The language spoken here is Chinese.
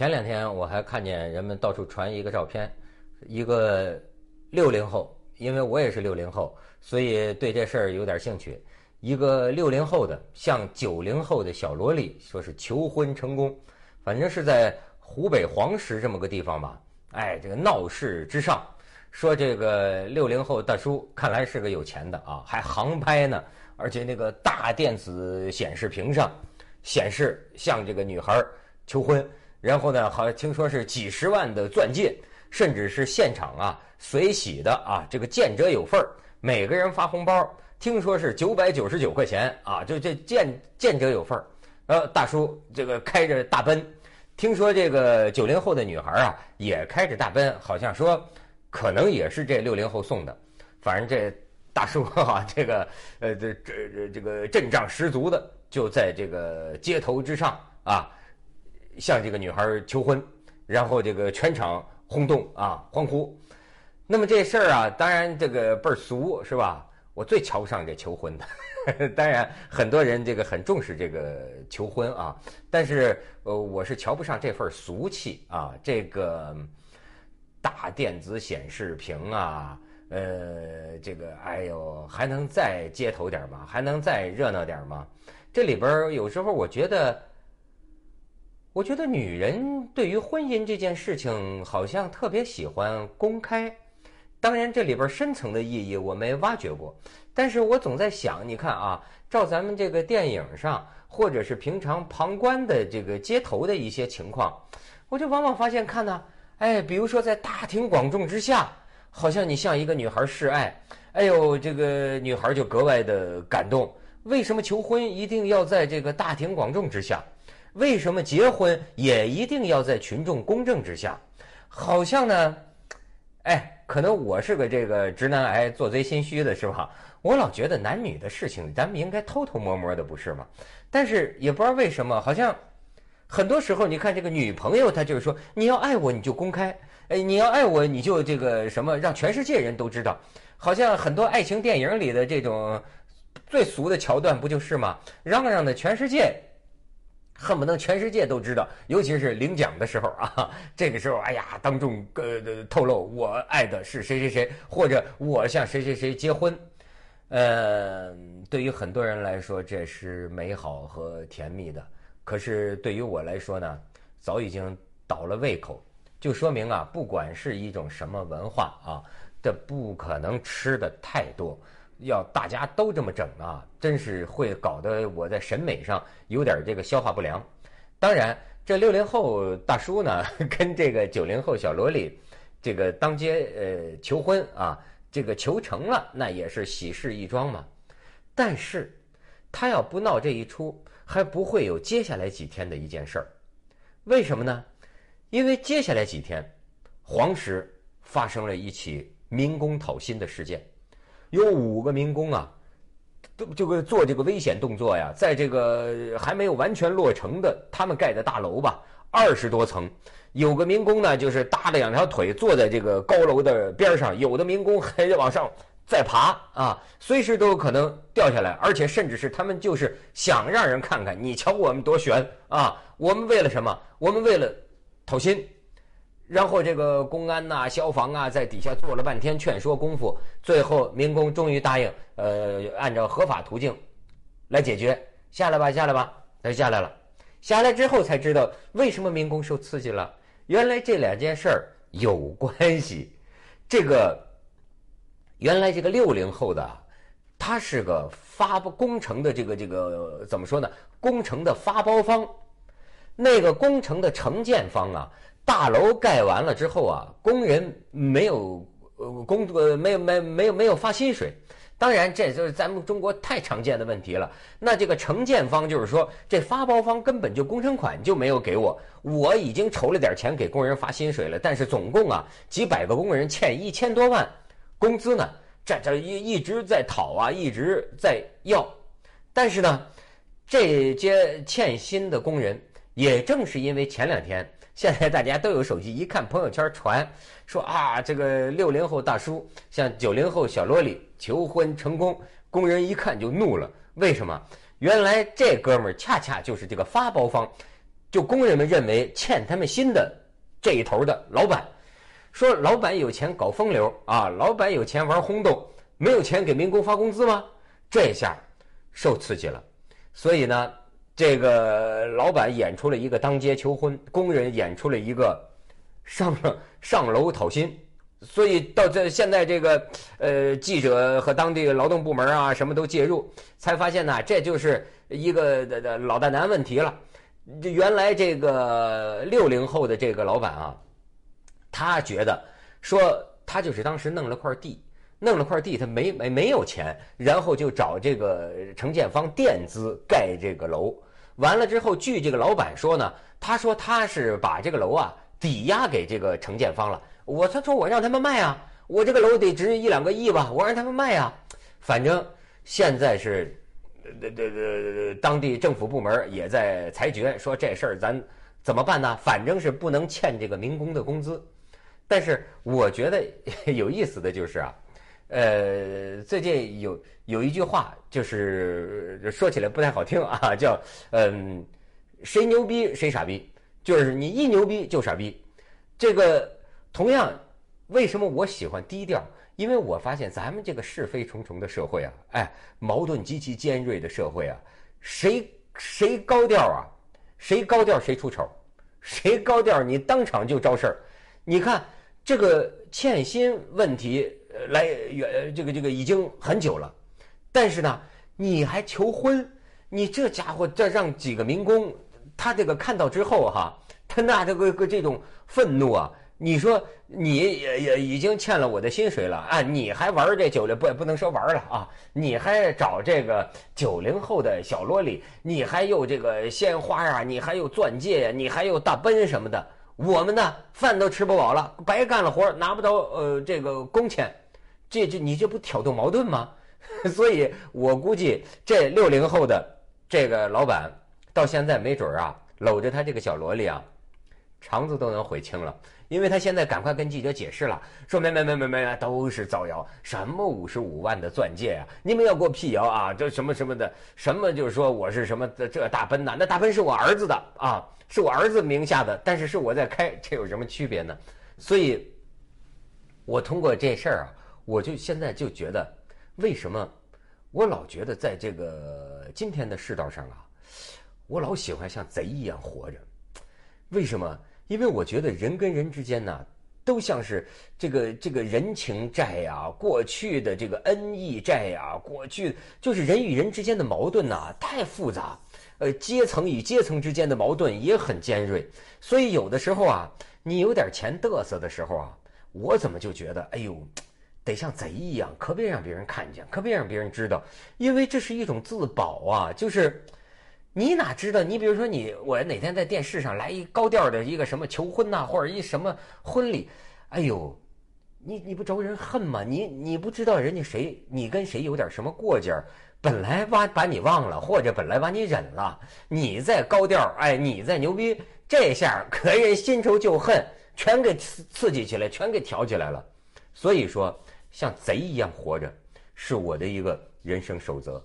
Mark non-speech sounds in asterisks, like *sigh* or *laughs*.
前两天我还看见人们到处传一个照片，一个六零后，因为我也是六零后，所以对这事儿有点兴趣。一个六零后的向九零后的小萝莉说是求婚成功，反正是在湖北黄石这么个地方吧。哎，这个闹市之上，说这个六零后大叔看来是个有钱的啊，还航拍呢，而且那个大电子显示屏上显示向这个女孩求婚。然后呢，好像听说是几十万的钻戒，甚至是现场啊随喜的啊，这个见者有份儿，每个人发红包，听说是九百九十九块钱啊，就这见见者有份儿。呃，大叔这个开着大奔，听说这个九零后的女孩啊也开着大奔，好像说可能也是这六零后送的。反正这大叔哈，这个呃这这这这个阵仗十足的，就在这个街头之上啊。向这个女孩求婚，然后这个全场轰动啊，欢呼。那么这事儿啊，当然这个倍儿俗是吧？我最瞧不上这求婚的。*laughs* 当然，很多人这个很重视这个求婚啊，但是呃，我是瞧不上这份俗气啊。这个大电子显示屏啊，呃，这个哎呦，还能再街头点吗？还能再热闹点吗？这里边有时候我觉得。我觉得女人对于婚姻这件事情好像特别喜欢公开，当然这里边深层的意义我没挖掘过，但是我总在想，你看啊，照咱们这个电影上或者是平常旁观的这个街头的一些情况，我就往往发现看呢，哎，比如说在大庭广众之下，好像你向一个女孩示爱，哎呦，这个女孩就格外的感动。为什么求婚一定要在这个大庭广众之下？为什么结婚也一定要在群众公正之下？好像呢，哎，可能我是个这个直男癌，做贼心虚的是吧？我老觉得男女的事情，咱们应该偷偷摸摸的，不是吗？但是也不知道为什么，好像很多时候，你看这个女朋友，她就是说，你要爱我，你就公开，哎，你要爱我，你就这个什么，让全世界人都知道。好像很多爱情电影里的这种最俗的桥段，不就是吗？嚷嚷的全世界。恨不能全世界都知道，尤其是领奖的时候啊，*laughs* 这个时候，哎呀，当众呃透露我爱的是谁谁谁，或者我向谁谁谁结婚，呃，对于很多人来说这是美好和甜蜜的，可是对于我来说呢，早已经倒了胃口，就说明啊，不管是一种什么文化啊，这不可能吃的太多。要大家都这么整啊，真是会搞得我在审美上有点这个消化不良。当然，这六零后大叔呢，*laughs* 跟这个九零后小萝莉，这个当街呃求婚啊，这个求成了，那也是喜事一桩嘛。但是，他要不闹这一出，还不会有接下来几天的一件事儿。为什么呢？因为接下来几天，黄石发生了一起民工讨薪的事件。有五个民工啊，都这个做这个危险动作呀，在这个还没有完全落成的他们盖的大楼吧，二十多层，有个民工呢，就是搭着两条腿坐在这个高楼的边上，有的民工还得往上再爬啊，随时都有可能掉下来，而且甚至是他们就是想让人看看，你瞧我们多悬啊，我们为了什么？我们为了讨薪。然后这个公安呐、消防啊，在底下做了半天劝说功夫，最后民工终于答应，呃，按照合法途径来解决，下来吧，下来吧，他就下来了。下来之后才知道为什么民工受刺激了，原来这两件事儿有关系。这个原来这个六零后的，他是个发包工程的这个这个怎么说呢？工程的发包方，那个工程的承建方啊。大楼盖完了之后啊，工人没有呃工作，没有没没有没有发薪水。当然，这就是咱们中国太常见的问题了。那这个承建方就是说，这发包方根本就工程款就没有给我，我已经筹了点钱给工人发薪水了，但是总共啊几百个工人欠一千多万工资呢，这这一一直在讨啊，一直在要。但是呢，这些欠薪的工人也正是因为前两天。现在大家都有手机，一看朋友圈传说啊，这个六零后大叔向九零后小萝莉求婚成功，工人一看就怒了。为什么？原来这哥们儿恰恰就是这个发包方，就工人们认为欠他们薪的这一头的老板，说老板有钱搞风流啊，老板有钱玩轰动，没有钱给民工发工资吗？这下受刺激了，所以呢，这个老板演出了一个当街求婚，工人演出了一个 *laughs* 上上楼讨薪。所以到这现在这个呃记者和当地劳动部门啊什么都介入，才发现呢这就是一个的的老大难问题了。原来这个六零后的这个老板啊，他觉得说他就是当时弄了块地，弄了块地他没没没有钱，然后就找这个承建方垫资盖这个楼。完了之后，据这个老板说呢，他说他是把这个楼啊抵押给这个承建方了。我他说我让他们卖啊，我这个楼得值一两个亿吧，我让他们卖啊。反正现在是，这这这当地政府部门也在裁决，说这事儿咱怎么办呢？反正是不能欠这个民工的工资。但是我觉得 *laughs* 有意思的就是啊，呃，最近有有一句话，就是说起来不太好听啊，叫嗯，谁牛逼谁傻逼，就是你一牛逼就傻逼，这个。同样，为什么我喜欢低调？因为我发现咱们这个是非重重的社会啊，哎，矛盾极其尖锐的社会啊，谁谁高调啊，谁高调谁出丑，谁高调你当场就招事儿。你看这个欠薪问题来远，这个这个已经很久了，但是呢，你还求婚，你这家伙这让几个民工他这个看到之后哈，他那这个个这种愤怒啊。你说你也也已经欠了我的薪水了啊！你还玩这九零不不能说玩了啊！你还找这个九零后的小萝莉，你还有这个鲜花啊，你还有钻戒呀，你还有大奔什么的。我们呢，饭都吃不饱了，白干了活，拿不到呃这个工钱，这这你这不挑动矛盾吗？*laughs* 所以我估计这六零后的这个老板到现在没准啊，搂着他这个小萝莉啊，肠子都能悔青了。因为他现在赶快跟记者解释了，说没没没没没，都是造谣，什么五十五万的钻戒啊，你们要给我辟谣啊，这什么什么的，什么就是说我是什么这大奔呐，那大奔是我儿子的啊，是我儿子名下的，但是是我在开，这有什么区别呢？所以，我通过这事儿啊，我就现在就觉得，为什么我老觉得在这个今天的世道上啊，我老喜欢像贼一样活着，为什么？因为我觉得人跟人之间呢，都像是这个这个人情债呀，过去的这个恩义债呀，过去就是人与人之间的矛盾呐，太复杂，呃，阶层与阶层之间的矛盾也很尖锐，所以有的时候啊，你有点钱嘚瑟的时候啊，我怎么就觉得，哎呦，得像贼一样，可别让别人看见，可别让别人知道，因为这是一种自保啊，就是。你哪知道？你比如说，你我哪天在电视上来一高调的一个什么求婚呐，或者一什么婚礼，哎呦，你你不招人恨吗？你你不知道人家谁，你跟谁有点什么过节，本来把把你忘了，或者本来把你忍了，你再高调，哎，你再牛逼，这下可人新仇旧恨全给刺刺激起来，全给挑起来了。所以说，像贼一样活着是我的一个人生守则。